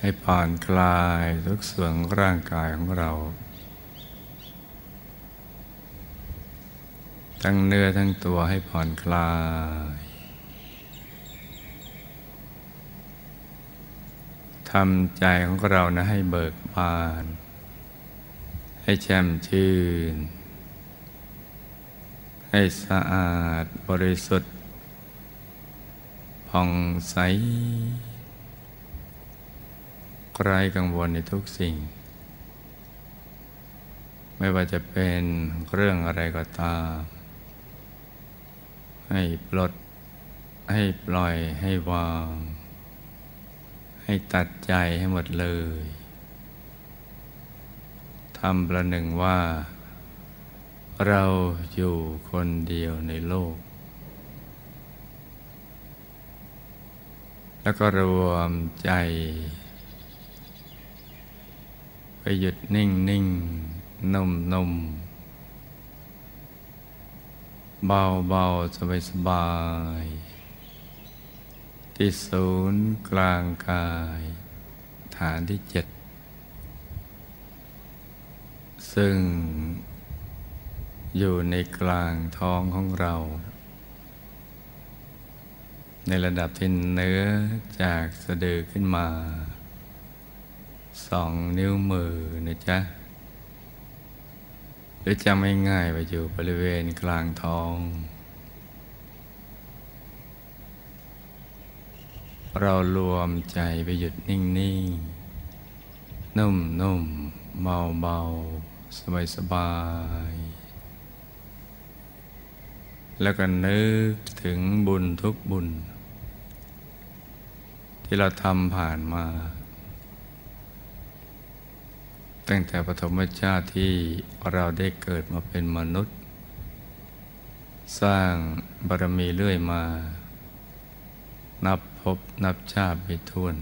ให้ผ่อนคลายทุกส่วนร่างกายของเรา ทั้งเนื้อทั้งตัวให้ผ่อนคลาย ทำใจของเรานะให้เบิกบาน ให้แช่มชื่น ให้สะอาดบริสุทธิ์ผ่องใส ไร้กังวลในทุกสิ่ง ไม่ว่าจะเป็นเรื่องอะไรก็ตาม ให้ปลด ให้ปล่อยให้วาง ให้ตัดใจให้หมดเลยทำประหนึ่งว่า เราอยู่คนเดียวในโลก แล้วก็รวมใจ ไปหยุดนิ่งนิ่งนุ่มนุ่มเบาเบาสบายสบาย ที่ศูนย์กลางกาย ฐานที่เจ็ด ซึ่งอยู่ในกลางท้องของเรา ในระดับที่เนื้อจากสะดือขึ้นมา สองนิ้วมือนะจ๊ะ หรือจำไม่ง่ายไปอยู่บริเวณกลางท้อง เรารวมใจไปหยุดนิ่งๆ นุ่มๆ เบาๆ สบายๆแล้วก็นึกถึงบุญทุกบุญ ที่เราทำผ่านมา ตั้งแต่ปฐมชาติที่เราได้เกิดมาเป็นมนุษย์ สร้างบารมีเรื่อยมา นับพบนับชาติไปทวน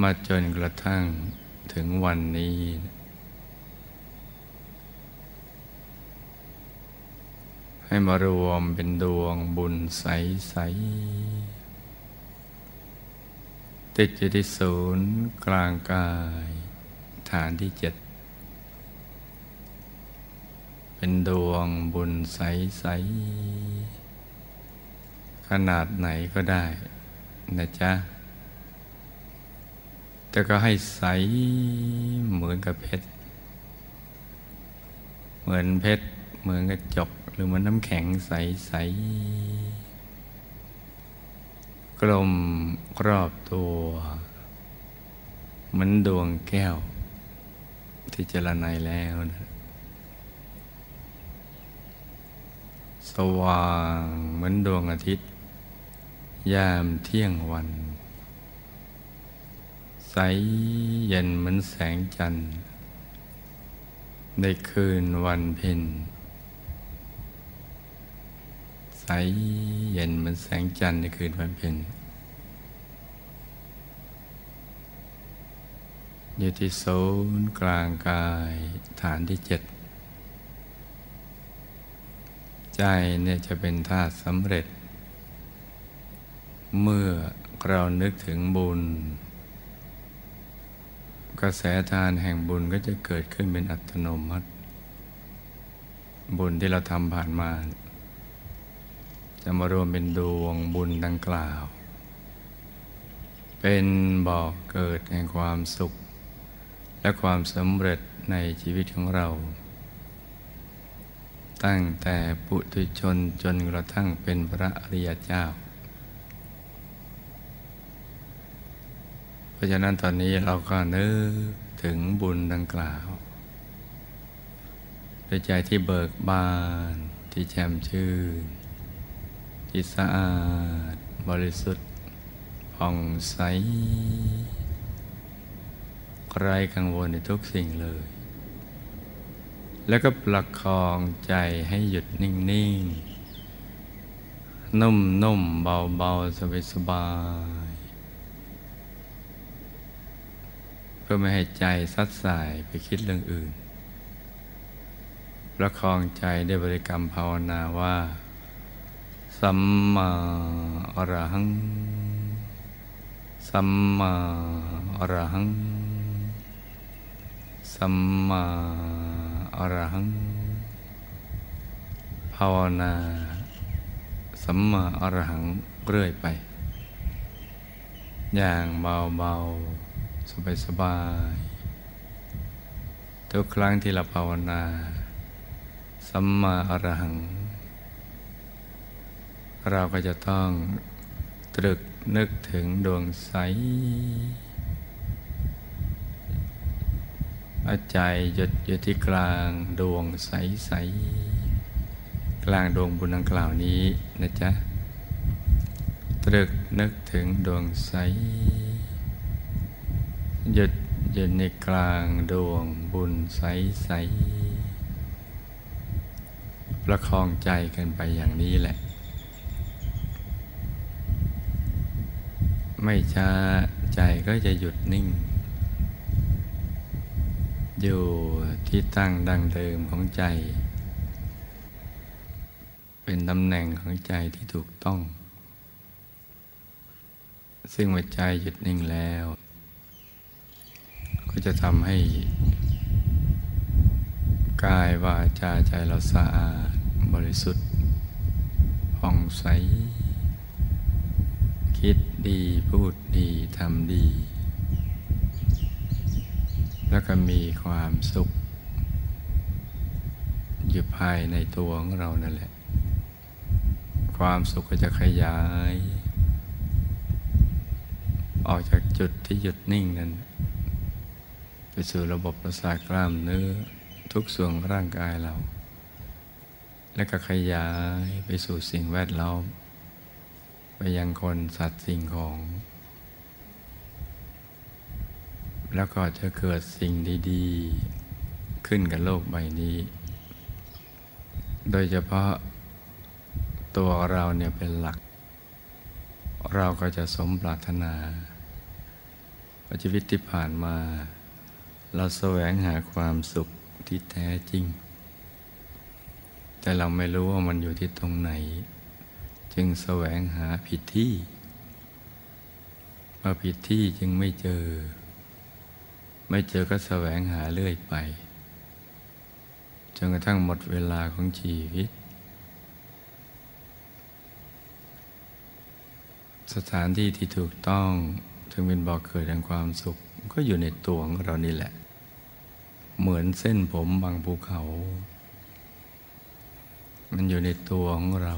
มาจนกระทั่งถึงวันนี้ ให้มารวมเป็นดวงบุญใสๆติดอยู่ที่ศูนย์กลางกาย ฐานที่เจ็ด เป็นดวงบุญใส ๆ ขนาดไหนก็ได้นะจ๊ะ แต่ก็ให้ใสเหมือนกับเพชร เหมือนเพชร เหมือนกระจก หรือเหมือนน้ำแข็งใส ๆ กลมรอบตัวเหมือนดวงแก้ว ที่เจรไนแล้วนะสว่างเหมือนดวงอาทิตย์ ยามเที่ยงวัน ใสเย็นเหมือนแสงจันทร์ ในคืนวันเพ็ญใสเย็นเหมือนแสงจันทร์ในคืนวันเพ็ญ อยู่ที่ศูนย์กลางกายฐานที่เจ็ดใจเนี่ยจะเป็นธาตุสำเร็จ เมื่อเรานึกถึงบุญ กระแสทานแห่งบุญก็จะเกิดขึ้นเป็นอัตโนมัติ บุญที่เราทำผ่านมา จะมารวมเป็นดวงบุญดังกล่าว เป็นบ่อกเกิดแห่งความสุข และความสำเร็จในชีวิตของเรา ตั้งแต่ปุถุชนจนกระทั่งเป็นพระอริยเจ้า เพราะฉะนั้นตอนนี้เราก็นึกถึงบุญดังกล่าวด้วยใจที่เบิกบานที่แจ่มชื่น ที่สะอาด บริสุทธิ์ผ่องใส ไร้กังวลในทุกสิ่งเลย แล้วก็ประคองใจให้หยุดนิ่งๆ นุ่มๆ เบาๆ สบายๆ เพื่อไม่ให้ใจซัดสายไปคิดเรื่องอื่น ประคองใจด้วยบริกรรมภาวนาว่า สัมมาอรหัง สัมมาอรหัง สัมมาอรหัง ภาวนา สัมมาอรหังเรื่อยไป อย่างเบาๆ สบายๆ ทุกครั้งที่เราภาวนา สัมมาอรหัง เราก็จะต้องตรึกนึกถึงดวงใส อาใจหยุดอยู่ที่กลางดวงใสใสกลางดวงบุญดังกล่าวนี้นะจ๊ะ ตรึกนึกถึงดวงใส หยุดอยู่ในกลางดวงบุญใสใสประคองใจกันไปอย่างนี้แหละ ไม่ช้าใจก็จะหยุดนิ่ง อยู่ที่ตั้งดังเดิมของใจ เป็นตำแหน่งของใจที่ถูกต้อง ซึ่งเมื่อใจหยุดนิ่งแล้ว ก็จะทำให้กายวาจาใจเราสะอาดบริสุทธิ์ผ่องใส คิดดีพูดดีทำดี แล้วก็มีความสุข อยู่ภายในตัวของเรานั่นแหละ ความสุขก็จะขยาย ออกจากจุดที่หยุดนิ่งนั้น ไปสู่ระบบประสาทกล้ามเนื้อทุกส่วนร่างกายเรา และก็ขยายไปสู่สิ่งแวดล้อมไปยังคนสัตว์สิ่งของ แล้วก็จะเกิดสิ่งดีๆ ขึ้นกับโลกใบนี้ โดยเฉพาะตัวเราเนี่ยเป็นหลัก เราก็จะสมปรารถนาชีวิตที่ผ่านมา เราแสวงหาความสุขที่แท้จริง แต่เราไม่รู้ว่ามันอยู่ที่ตรงไหน จึงแสวงหาผิดที่เมื่อผิดที่จึงไม่เจอ ไม่เจอก็แสวงหาเรื่อยไป จนกระทั่งหมดเวลาของชีวิต สถานที่ที่ถูกต้องถึงเป็นบ่อกเกิดแห่งความสุข ก็อยู่ในตัวของเรานี่แหละ เหมือนเส้นผมบางภูเขา มันอยู่ในตัวของเรา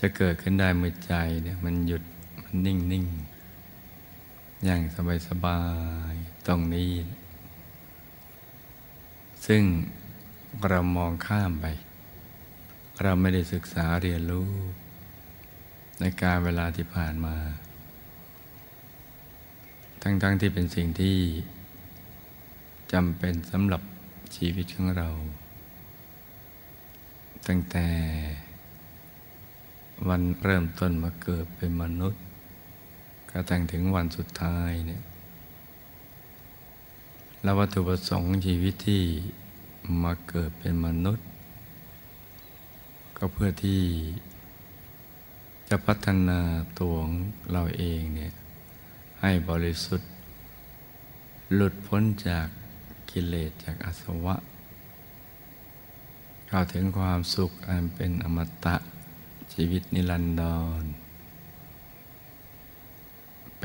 จะเกิดขึ้นได้เมื่อใจเนี่ยมันหยุดมันนิ่งนิ่ง อย่างสบายสบายตรงนี้ ซึ่งเรามองข้ามไป เราไม่ได้ศึกษาเรียนรู้ ในการเวลาที่ผ่านมา ทั้งๆทที่เป็นสิ่งที่จำเป็นสำหรับชีวิตของเรา ตั้งแต่วันเริ่มต้นมาเกิดเป็นมนุษย์ กระทั่งถึงวันสุดท้ายเนี่ยแล้ววัตถุประสงค์ชีวิตที่มาเกิดเป็นมนุษย์ ก็เพื่อที่จะพัฒนาตัวของเราเองเนี่ยให้บริสุทธิ์ หลุดพ้นจากกิเลสจากอาสวะเข้าถึงความสุขอันเป็นอมตะชีวิตนิรันดร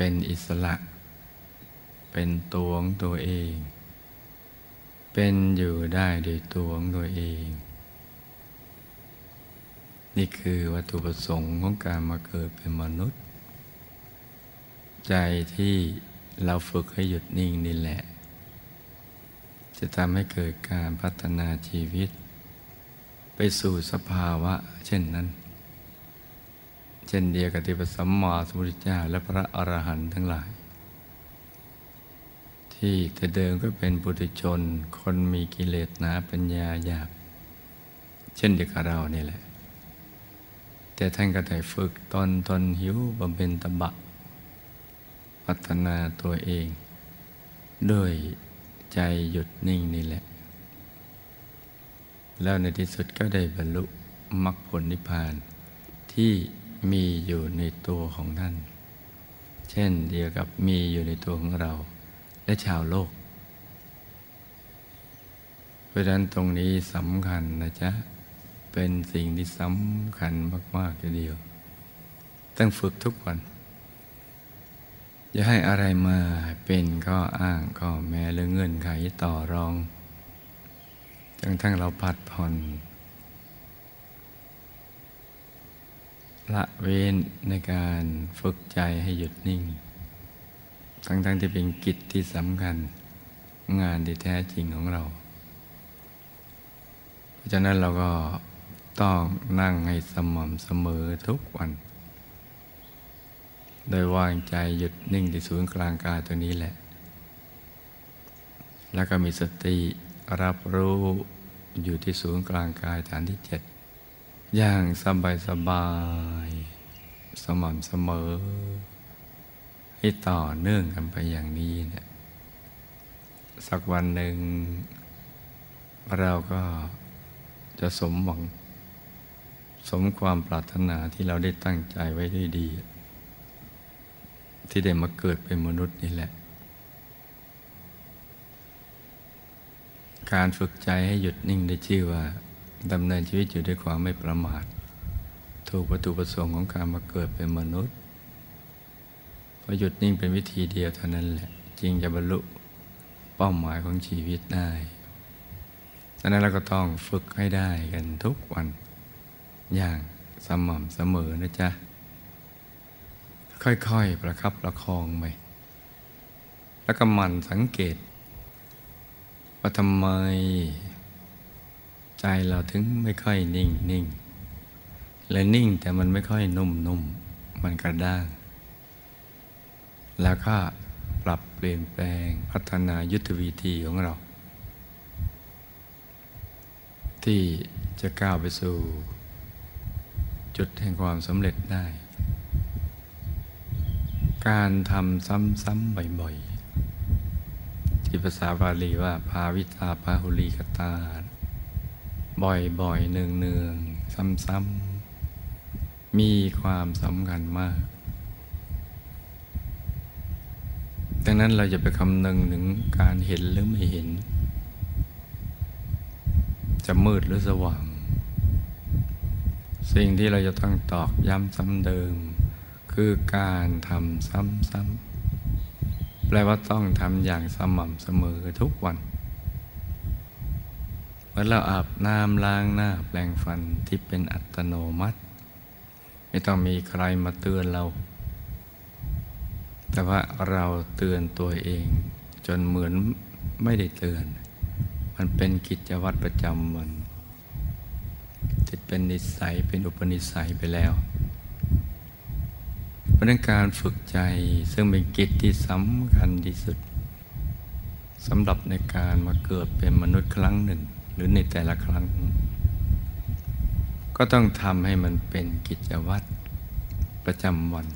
เป็นอิสระ เป็นตัวของตัวเอง เป็นอยู่ได้โดยตัวของตัวเอง นี่คือวัตถุประสงค์ของการมาเกิดเป็นมนุษย์ ใจที่เราฝึกให้หยุดนิ่งนี่แหละ จะทำให้เกิดการพัฒนาชีวิต ไปสู่สภาวะเช่นนั้น เช่นเดียวกับที่พระสัมมาสัมพุทธเจ้าและพระอรหันต์ทั้งหลาย ที่แต่เดิมก็เป็นปุถุชน คนมีกิเลสหนาปัญญาหยาบ เช่นเดียวกับเรานี่แหละ แต่ท่านก็ได้ฝึกตนทนหิวบำเพ็ญตบะ พัฒนาตัวเองด้วยใจหยุดนิ่งนี่แหละ แล้วในที่สุดก็ได้บรรลุมรรคผลนิพพานที่ มีอยู่ในตัวของท่าน เช่นเดียวกับมีอยู่ในตัวของเรา และชาวโลก เพราะฉะนั้นตรงนี้สำคัญนะจ๊ะ เป็นสิ่งที่สำคัญมากๆทีเดียว ต้องฝึกทุกวัน อย่าให้อะไรมาเป็นข้ออ้างข้อแม้หรือเงื่อนไขต่อรองจนทั้งเราผัดผ่อน ละเว้นในการฝึกใจให้หยุดนิ่ง ทั้งๆทที่เป็นกิจที่สำคัญงานที่แท้จริงของเรา เพราะฉะนั้นเราก็ต้องนั่งให้สม่ำเสมอทุกวัน โดยวางใจหยุดนิ่งที่ศูนย์กลางกายตัวนี้แหละ แล้วก็มีสติรับรู้อยู่ที่ศูนย์กลางกายฐานที่เจ็ด อย่างสบายสบาย สม่ำเสมอ ให้ต่อเนื่องกันไปอย่างนี้เนี่ยสักวันหนึ่ง เราก็จะสมหวัง สมความปรารถนาที่เราได้ตั้งใจไว้ด้วยดี ที่ได้มาเกิดเป็นมนุษย์นี่แหละ การฝึกใจให้หยุดนิ่งได้ชื่อว่า ดำเนินชีวิตอยู่ด้วยความไม่ประมาท ถูกวัตถุประสงค์ของการมาเกิดเป็นมนุษย์พอหยุดนิ่งเป็นวิธีเดียวเท่านั้นแหละ จึงจะบรรลุเป้าหมายของชีวิตได้ดังนั้นเราก็ต้องฝึกให้ได้กันทุกวัน อย่างสม่ำเสมอนะจ๊ะ ค่อยๆประคับประคองไป แล้วก็หมั่นสังเกตว่าทำไม ใจเราถึงไม่ค่อยนิ่งนิ่งและนิ่งแต่มันไม่ค่อยนุ่มนุ่มมันกระด้าง แล้วก็ปรับเปลี่ยนแปลงพัฒนายุทธวิธีของเรา ที่จะก้าวไปสู่ จุดแห่งความสำเร็จได้ การทำซ้ำๆบ่อยๆที่ภาษาบาลีว่า ภาวิตาพาหุลีกตา บ่อยๆเนืองๆซ้ำๆมีความสำคัญมาก ดังนั้นเราจะไปคำนึงถึงการเห็นหรือไม่เห็น จะมืดหรือสว่าง สิ่งที่เราจะต้องตอกย้ำซ้ำเดิม คือการทำซ้ำๆแปลว่าต้องทำอย่างสม่ำเสมอทุกวัน มื่อเราอาบน้ำล้างหน้าแปลงฟันที่เป็นอัตโนมัติ ไม่ต้องมีใครมาเตือนเรา แต่ว่าเราเตือนตัวเอง จนเหมือนไม่ได้เตือน มันเป็นกิจวัตรประจำวันจิตเป็นนิสัยเป็นอุปนิสัยไปแล้วเพราะนั้นการฝึกใจซึ่งเป็นกิจที่สำคัญที่สุดสำหรับในการมาเกิดเป็นมนุษย์ครั้งหนึ่ง รือในแต่ละครั้ง ก็ต้องทำให้มันเป็นกิจวัตรประจำวัน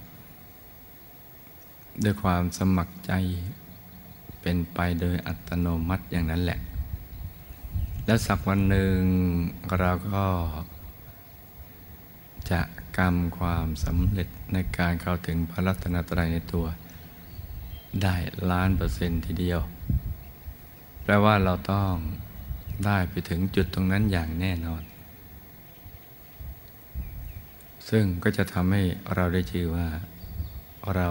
ด้วยความสมัครใจเป็นไปโดยอัตโนมัติอย่างนั้นแหละ แล้วสักวันหนึ่งเราก็จะกรรมความสำเร็จในการเข้าถึงพระรัตนตรัยในตัว ได้ล้านเปอร์เซ็นต์ทีเดียว แปลว่าเราต้อง ได้ไปถึงจุดตรงนั้นอย่างแน่นอน ซึ่งก็จะทำให้เราได้ชื่อว่า เรา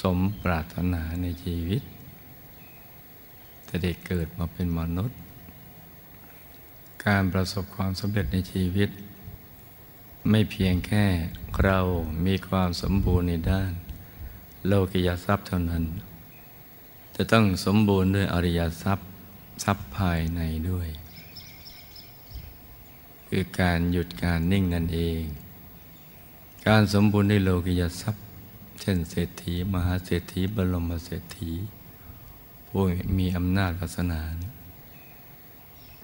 สมปรารถนาในชีวิตแต่เด็กเกิดมาเป็นมนุษย์ การประสบความสำเร็จในชีวิต ไม่เพียงแค่เรามีความสมบูรณ์ในด้าน โลกิยทรัพย์เท่านั้น จะต้องสมบูรณ์ด้วยอริยทรัพย์ ทรัพย์ภายในด้วย คือการหยุดการนิ่งนั่นเอง การสมบูรณ์ในโลกิยทรัพย์ เช่นเศรษฐี มหาเศรษฐีบรมเศรษฐี ผู้มีอำนาจวาสนา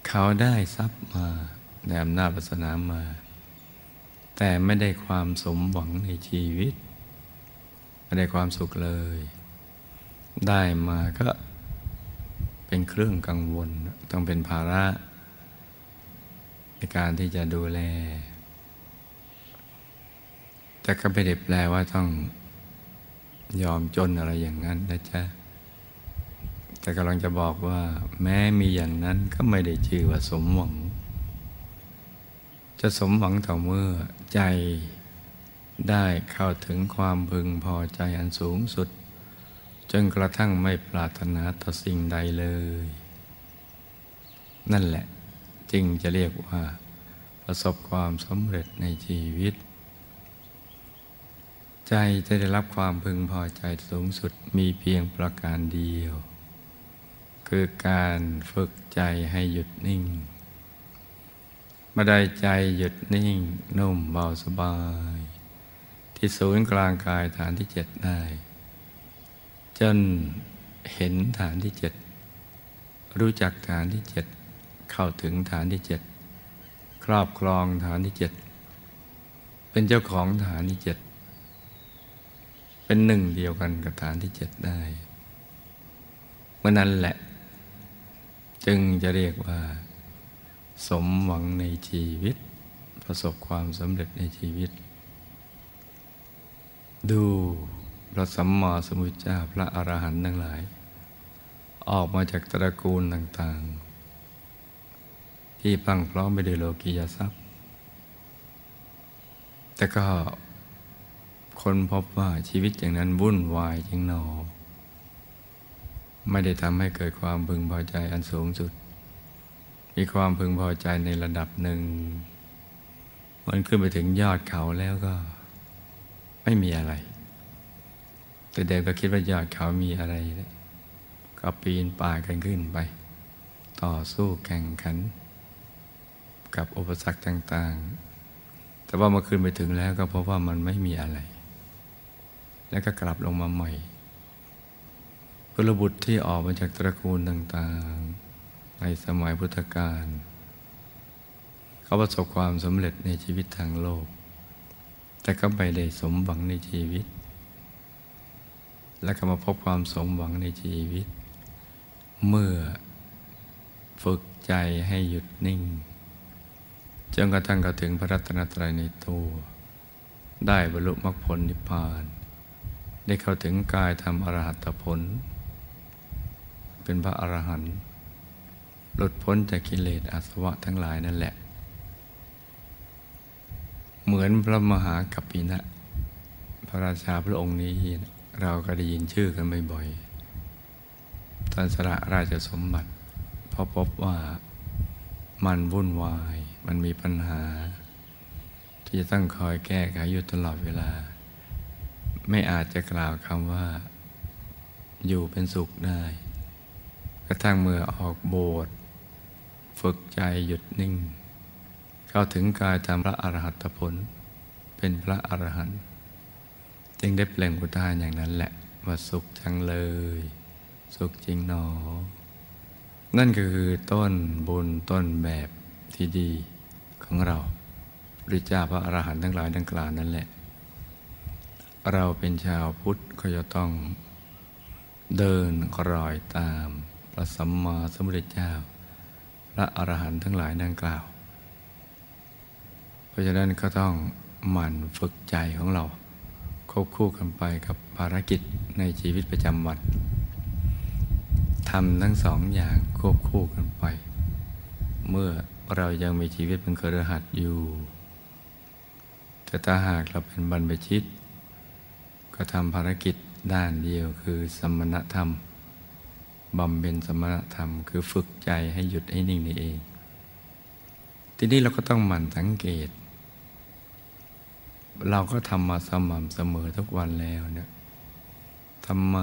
เขาได้ทรัพย์มาได้อำนาจวาสนามา แต่ไม่ได้ความสมหวังในชีวิต ไม่ได้ความสุขเลย ได้มาก็ เป็นเครื่องกังวล ต้องเป็นภาระ ในการที่จะดูแล แต่ก็ไม่ได้แปลว่าต้องยอมจนอะไรอย่างนั้นนะจ๊ะ แต่กำลังจะบอกว่า แม้มีอย่างนั้นก็ไม่ได้ชื่อว่าสมหวัง จะสมหวังต่อเมื่อใจได้เข้าถึงความพึงพอใจอันสูงสุด จนกระทั่งไม่ปรารถนาต่อสิ่งใดเลย นั่นแหละจึงจะเรียกว่าประสบความสำเร็จในชีวิต ใจจะได้รับความพึงพอใจสูงสุดมีเพียงประการเดียว คือการฝึกใจให้หยุดนิ่งเมื่อใดใจหยุดนิ่งนุ่มเบาสบาย ที่ศูนย์กลางกายฐานที่เจ็ดได้ จนเห็นฐานที่เจ็ดรู้จักฐานที่เจ็ดเข้าถึงฐานที่เจ็ดครอบครองฐานที่เจ็ดเป็นเจ้าของฐานที่เจ็ดเป็นหนึ่งเดียวกันกับฐานที่เจ็ดได้เมื่อนั้นแหละ จึงจะเรียกว่า สมหวังในชีวิต ประสบความสำเร็จในชีวิต ดู พระสัมมาสัมพุทธเจ้าพระอรหันต์ทั้งหลาย ออกมาจากตระกูลต่างๆ ที่พังพร้อมไปด้วยโลกียทรัพย์ แต่ก็คนพบว่าชีวิตอย่างนั้นวุ่นวายจริงหนอ ไม่ได้ทำให้เกิดความพึงพอใจอันสูงสุด มีความพึงพอใจในระดับหนึ่ง มันขึ้นไปถึงยอดเขาแล้วก็ ไม่มีอะไร แต่เดิมก็คิดว่ายอดเขามีอะไร ก็ปีนป่ายกันขึ้นไป ต่อสู้แข่งขัน กับอุปสรรคต่าง ๆ แต่ว่าเมื่อคืนไปถึงแล้วก็พบว่ามันไม่มีอะไร แล้วก็กลับลงมาใหม่พลบุตรที่ออกมาจากตระกูลต่างๆ ในสมัยพุทธกาลเขาประสบความสำเร็จในชีวิตทางโลก แต่ก็ไม่ได้สมหวังในชีวิต และก็มาพบความสมหวังในชีวิต เมื่อฝึกใจให้หยุดนิ่งจนกระทั่งเข้าถึงพระรัตนตรัยในตัว ได้บรรลุมรรคผลนิพพาน ได้เข้าถึงกายธรรมอรหัตผล เป็นพระอรหันต์หลุดพ้นจากกิเลสอาสวะทั้งหลายนั่นแหละ เหมือนพระมหากัปปินะ พระราชาพระองค์นี้ เราก็ได้ยินชื่อกันบ่อยๆท่านสละราชสมบัติเพราะพบว่ามันวุ่นวาย มันมีปัญหา ที่จะต้องคอยแก้ไขอยู่ตลอดเวลา ไม่อาจจะกล่าวคำว่า อยู่เป็นสุขได้ กระทั่งเมื่อออกโบสถ์ฝึกใจหยุดนิ่ง เข้าถึงกายธรรมพระอรหัตผล เป็นพระอรหันต์ จึงได้เปล่งอุทานอย่างนั้นแหละว่าสุขจังเลย สุขจริงหนอ นั่นก็คือต้นบุญต้นแบบที่ดีของเราพระเจ้าพระอรหันต์ทั้งหลายดังกล่าวนั่นแหละ เราเป็นชาวพุทธก็จะต้องเดินรอยตามพระสัมมาสัมพุทธเจ้า พระอรหันต์ทั้งหลายดังกล่าว เพราะฉะนั้นก็ต้องหมั่นฝึกใจของเรา ควบคู่กันไปกับภารกิจในชีวิตประจำวันทำทั้งสองอย่างควบคู่กันไป เมื่อเรายังมีชีวิตเป็นเครือขัดอยู่ แต่ถ้าหากเราเป็นบรรพชิต ก็ทำภารกิจด้านเดียวคือสมณธรรมบำเพ็ญสมณธรรม คือฝึกใจให้หยุดให้นิ่งนี่เอง ทีนี้เราก็ต้องหมั่นสังเกต เราก็ทำมาสม่ำเสมอทุกวันแล้วเนี่ยทำไม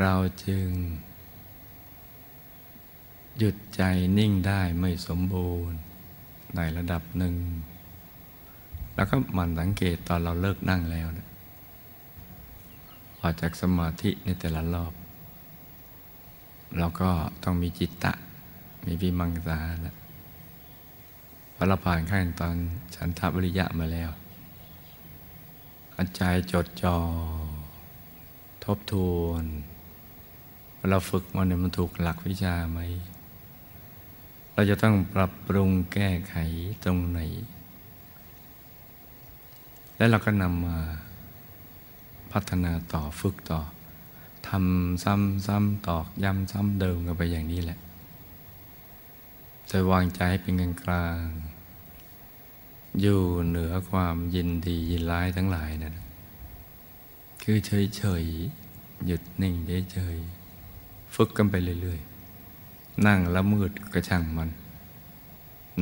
เราจึง หยุดใจนิ่งได้ไม่สมบูรณ์ ในระดับหนึ่ง แล้วก็มันสังเกตตอนเราเลิกนั่งแล้วนะออกจากสมาธิในแต่ละรอบ เราก็ต้องมีจิตตะ มีวิมังสาแล้วพอเราผ่านขั้นตอนฉันทบริยะมาแล้ว อาจายจดจอ่อทบทวน เราฝึกมันเนี่ยมันถูกหลักวิชาไหม เราจะต้องปรับปรุงแก้ไขตรงไหน แล้วเราก็นำมาพัฒนาต่อฝึกต่อทำซ้ำๆตอกย้ำซ้ำเดิมกันไปอย่างนี้แหละโดยวางใจให้เป็นกลางกลาง อยู่เหนือความยินดียินร้ายทั้งหลายนะั่นคือเฉยเฉยหยุดนิ่งเฉยเฉยฝึกกันไปเรื่อยๆ นั่งแล้วมืดก็ช่างมัน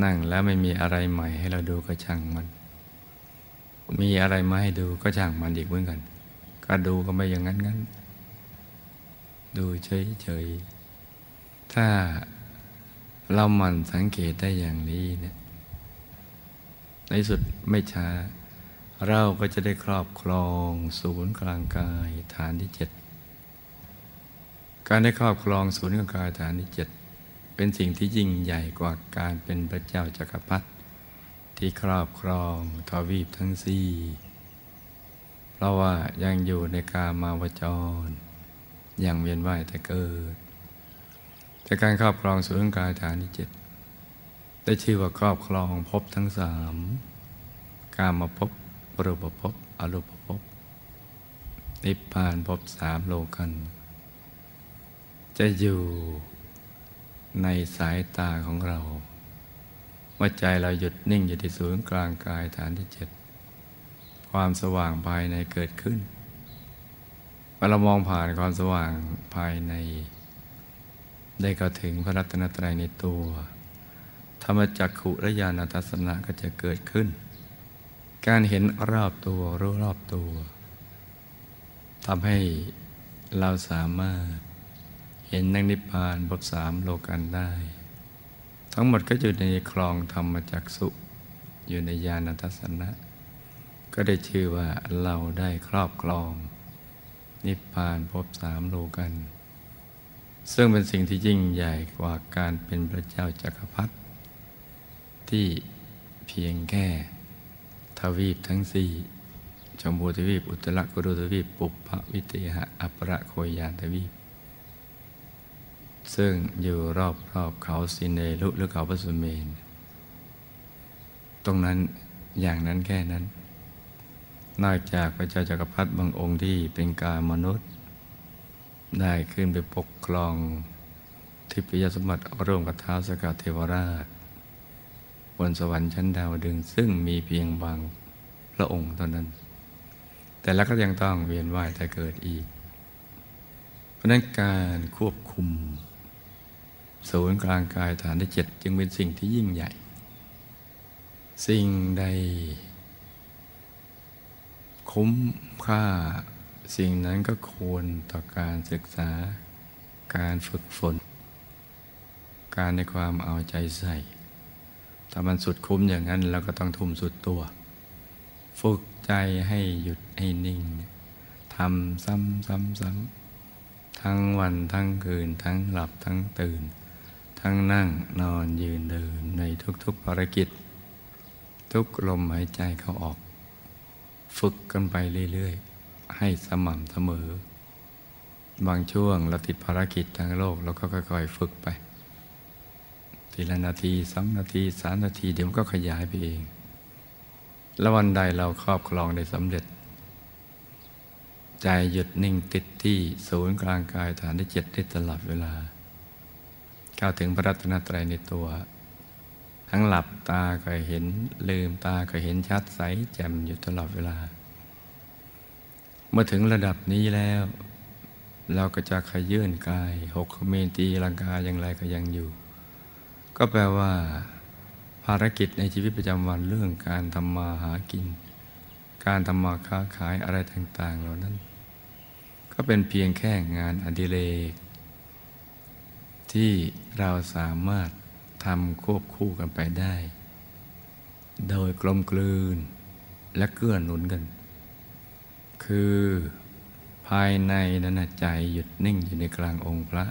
นั่งแล้วไม่มีอะไรใหม่ให้เราดูก็ช่างมัน มีอะไรมาให้ดูก็ช่างมันอีกเหมือนกัน ก็ดูก็ไม่อย่างนั้นงั้น ดูเฉยๆ ถ้าเราหมั่นสังเกตได้อย่างนี้เนี่ย ในสุดไม่ช้า เราก็จะได้ครอบครองศูนย์กลางกายฐานที่เจ็ดการได้ครอบครองศูนย์กลางกายฐานที่เจ็ดเป็นสิ่งที่ยิ่งใหญ่กว่าการเป็นพระเจ้าจักรพรรดิที่ครอบครองทวีปทั้งสี่เพราะว่ายังอยู่ในกามาวจร ยังเวียนว่ายแต่เกิด แต่การครอบครองศูนย์กลางกายฐานที่เจ็ด ได้ชื่อว่าครอบครองภพทั้งสามกามาภพรูปภพอรูปภพนิพพานภพสามโลกัน จะอยู่ในสายตาของเราเมื่อใจเราหยุดนิ่งอยู่ที่ศูนย์กลางกายฐานที่เจ็ดความสว่างภายในเกิดขึ้นเมื่อเรามองผ่านความสว่างภายใน ได้เข้าถึงพระรัตนตรัยในตัว ธรรมจักขุระยาณทัศนะก็จะเกิดขึ้น การเห็นรอบตัวรู้รอบตัวทำให้เราสามารถเห็นนังนิพพานบทสามโลกันได้ ทั้งหมดก็อยู่ในคลองธรรมจักสุอยู่ในญาณทัศนะ ก็ได้ชื่อว่าเราได้ครอบครอง นิพพานพบสามโลกัน ซึ่งเป็นสิ่งที่ยิ่งใหญ่กว่าการเป็นพระเจ้าจักรพรรดิ ที่เพียงแค่ทวีปทั้งสี่จมพูทวีป อุตรกุรุทวีป ปุพพวิเตหะ อัปรโคยานทวีป ซึ่งอยู่รอบรอบเขาสินเนลุหรือเขาพระสุเมน ตรงนั้นอย่างนั้นแค่นั้น นอกจากพระเจ้าจักรพรรดิบางองค์ที่เป็นกามนุษย์ ได้ขึ้นไปปกครองทิพยสมบัติร่วมกับท้าวสกัดเทวราช บนสวรรค์ชั้นดาวดึงซึ่งมีเพียงบางพระองค์เท่านั้น แต่แล้วก็ยังต้องเวียนว่ายแต่เกิดอีก เพราะนั้นการควบคุม ศูนย์กลางกายฐานที่เจ็ดจึงเป็นสิ่งที่ยิ่งใหญ่ สิ่งใด คุ้มค่าสิ่งนั้นก็ควรต่อการศึกษา การฝึกฝน การในความเอาใจใส่ ถ้ามันสุดคุ้มอย่างนั้นเราก็ต้องทุ่มสุดตัว ฝึกใจให้หยุดให้นิ่งทำซ้ำซ้ำซ้ำทั้งวันทั้งคืน ทั้งหลับทั้งตื่น ทั้งนั่งนอนยืนเดินในทุกๆภารกิจ ทุกลมหายใจเข้าออก ฝึกกันไปเรื่อยๆ ให้สม่ำเสมอ บางช่วงเราติดภารกิจทางโลกเราก็ค่อยๆ ฝึกไป ทีละนาทีสองนาทีสามนาที เดี๋ยวมันก็ขยายไปเอง แล้ววันใดเราครอบครองได้สำเร็จ ใจหยุดนิ่งติดที่ศูนย์กลางกายฐานที่เจ็ดได้ตลอดเวลาเข้าถึงพระรัตนตรัยในตัว ทั้งหลับตาก็เห็นลืมตาก็เห็นชัดใสแจ่มอยู่ตลอดเวลา เมื่อถึงระดับนี้แล้ว เราก็จะขยื่นกายหกเมตีลังกาอย่างไรก็ยังอยู่ ก็แปลว่า ภารกิจในชีวิตประจำวันเรื่องการทำมาหากิน การทำมาค้าขายอะไรต่าง ๆ เหล่านั้น ก็เป็นเพียงแค่งานอดิเรก ที่เราสามารถทำควบคู่กันไปได้ โดยกลมกลืนและเกื้อหนุนกัน คือภายในนั้นใจหยุดนิ่งอยู่ในกลางองค์พระ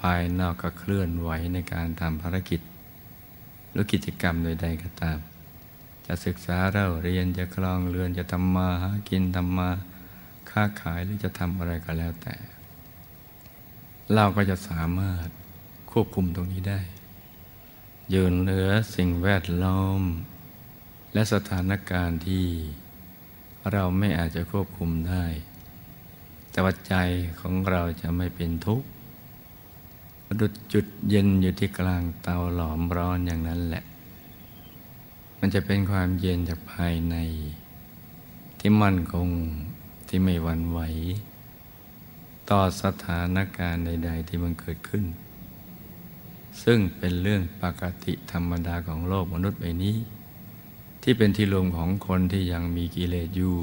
ภายนอกก็เคลื่อนไหวในการทำภารกิจ หรือกิจกรรมใดๆก็ตาม จะศึกษาเราเรียนจะคลองเรือนจะทำมาหากินทำมาค้าขายหรือจะทำอะไรก็แล้วแต่ เราก็จะสามารถควบคุมตรงนี้ได้ ยืนเหนือสิ่งแวดล้อม และสถานการณ์ที่เราไม่อาจจะควบคุมได้ แต่ว่าใจของเราจะไม่เป็นทุกข์ ดุดจุดเย็นอยู่ที่กลางเตาหลอมร้อนอย่างนั้นแหละ มันจะเป็นความเย็นจากภายใน ที่มั่นคงที่ไม่หวั่นไหว ต่อสถานการณ์ใด ๆ ที่มันเกิดขึ้น ซึ่งเป็นเรื่องปกติธรรมดาของโลกมนุษย์ใบนี้ ที่เป็นที่รวมของคนที่ยังมีกิเลสอยู่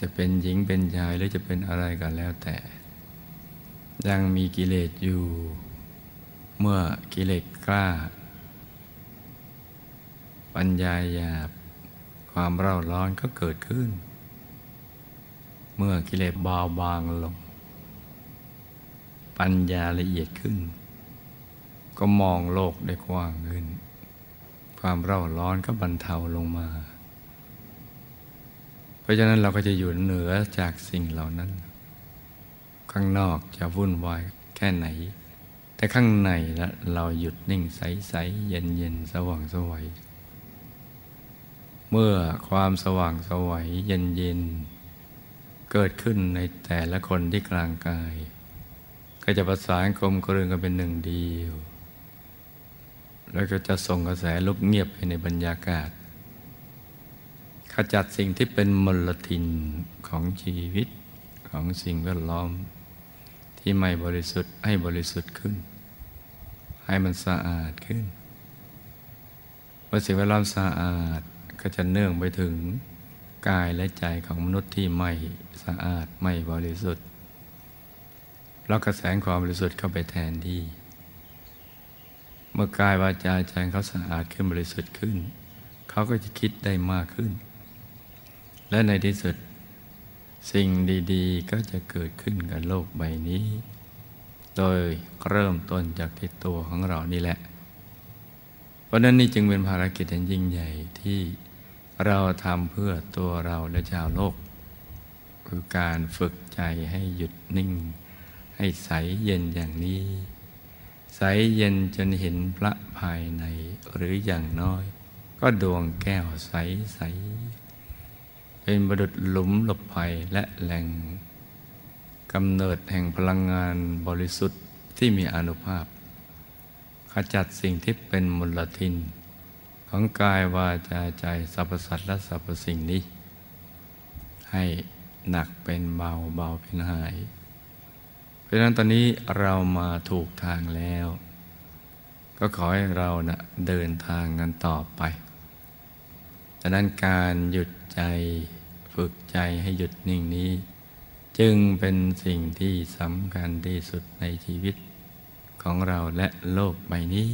จะเป็นหญิงเป็นชายหรือจะเป็นอะไรก็แล้วแต่ ยังมีกิเลสอยู่ เมื่อกิเลสกล้า ปัญญาหยาบ ความเร่าร้อนก็เกิดขึ้น เมื่อกิเลสเบาบางลง ปัญญาละเอียดขึ้น ก็มองโลกได้กว้างขึ้น ความเร่าร้อนก็บรรเทาลงมา เพราะฉะนั้นเราก็จะอยู่เหนือจากสิ่งเหล่านั้น ข้างนอกจะวุ่นวายแค่ไหน แต่ข้างในละเราหยุดนิ่งใสๆเย็นๆสว่างสวยเมื่อความสว่างสวัยเย็นเย็นเกิดขึ้นในแต่ละคนที่กลางกาย ก็จะประสานกลมกลืนกันเป็นหนึ่งเดียว แล้วก็จะส่งกระแสลุกเงียบไปในบรรยากาศ ขจัดสิ่งที่เป็นมลทินของชีวิตของสิ่งแวดล้อม ที่ไม่บริสุทธิ์ให้บริสุทธิ์ขึ้น ให้มันสะอาดขึ้นเมื่อสิ่งแวดล้อมสะอาดก็จะเนื่องไปถึงกายและใจของมนุษย์ที่ไม่สะอาดไม่บริสุทธิ์แล้วกระแสความบริสุทธิ์เข้าไปแทนที่ เมื่อกายวาจาใจเขาสะอาดขึ้นบริสุทธิ์ขึ้น เขาก็จะคิดได้มากขึ้น และในที่สุด สิ่งดีๆ ก็จะเกิดขึ้นกับโลกใบนี้ โดยเริ่มต้นจากที่ตัวของเรานี่แหละ เพราะนั้นนี่จึงเป็นภารกิจอันยิ่งใหญ่ที่เราทำเพื่อตัวเราและชาวโลก คือการฝึกใจให้หยุดนิ่ง ให้ใสเย็นอย่างนี้ ใสเย็นจนเห็นพระภายในหรืออย่างน้อย ก็ดวงแก้วใสใส เป็นบดุดหลุมหลบภัยและแหล่งกำเนิดแห่งพลังงานบริสุทธิ์ที่มีอนุภาพ ขจัดสิ่งที่เป็นมลทิน ของกายวาจาใจสรรพสัตว์และสรรพสิ่งนี้ ให้หนักเป็นเบาเบาเป็นหาย เพราะฉะนั้นตอนนี้เรามาถูกทางแล้ว ก็ขอให้เรานะเดินทางกันต่อไปดังนั้นการหยุดใจ ฝึกใจให้หยุดนิ่งนี้ จึงเป็นสิ่งที่สำคัญที่สุดในชีวิต ของเราและโลกใบนี้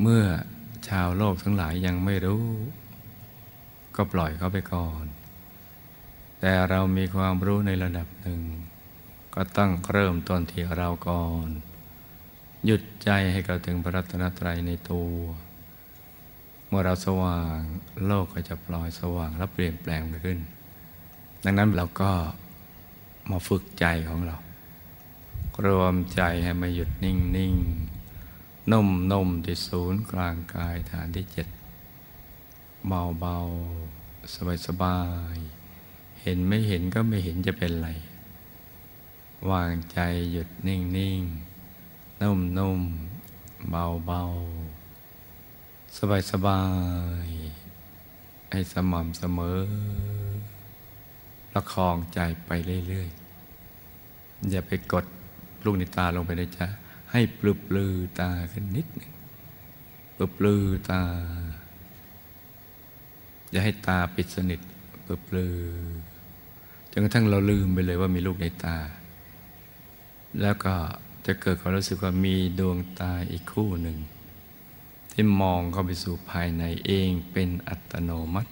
เมื่อชาวโลกทั้งหลายยังไม่รู้ ก็ปล่อยเขาไปก่อน แต่เรามีความรู้ในระดับหนึ่ง ก็ต้องเริ่มต้นที่เราก่อน หยุดใจให้เราถึงพระรัตนตรัยในตัว มื่อเราสว่างโลกก็จะปล่อยสว่างและเปลี่ยนแปลงไปขึ้น ดังนั้นเราก็มาฝึกใจของเรา รวมใจให้มาหยุดนิ่งนิ่งนุ่มนุ่มที่ศูนย์กลางกายฐานที่เจ็ดเบาเบาสบายสบายเห็นไม่เห็นก็ไม่เห็นจะเป็นไร วางใจหยุดนิ่งนิ่งนุ่มนุ่มเบาเบา สบายสบายให้สม่ำเสมอประคองใจไปเรื่อยๆ อย่าไปกดลูกในตาลงไปนะจ๊ะ ให้ปลืบลือตาขึ้นนิดหนึ่งปลืบลือตา อย่าให้ตาปิดสนิทปลืบลือจนกระทั่งเราลืมไปเลยว่ามีลูกในตา แล้วก็จะเกิดความรู้สึกว่ามีดวงตาอีกคู่หนึ่ง ที่มองเข้าไปสู่ภายในเองเป็นอัตโนมัติ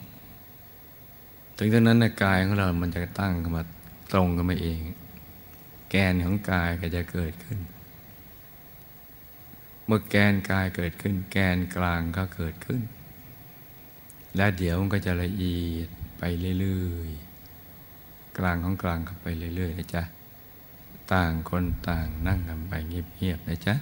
ถึงตอนนั้นกายของเรา มันจะตั้งขึ้นมาตรงขึ้นมาเอง แกนของกายก็จะเกิดขึ้น เมื่อแกนกายเกิดขึ้น แกนกลางก็เกิดขึ้น และเดี๋ยวมันก็จะละเอียดไปเรื่อยๆ กลางของกลางเข้าไปเรื่อยๆนะจ๊ะ ต่างคนต่างนั่งกันไปเงียบๆนะจ๊ะ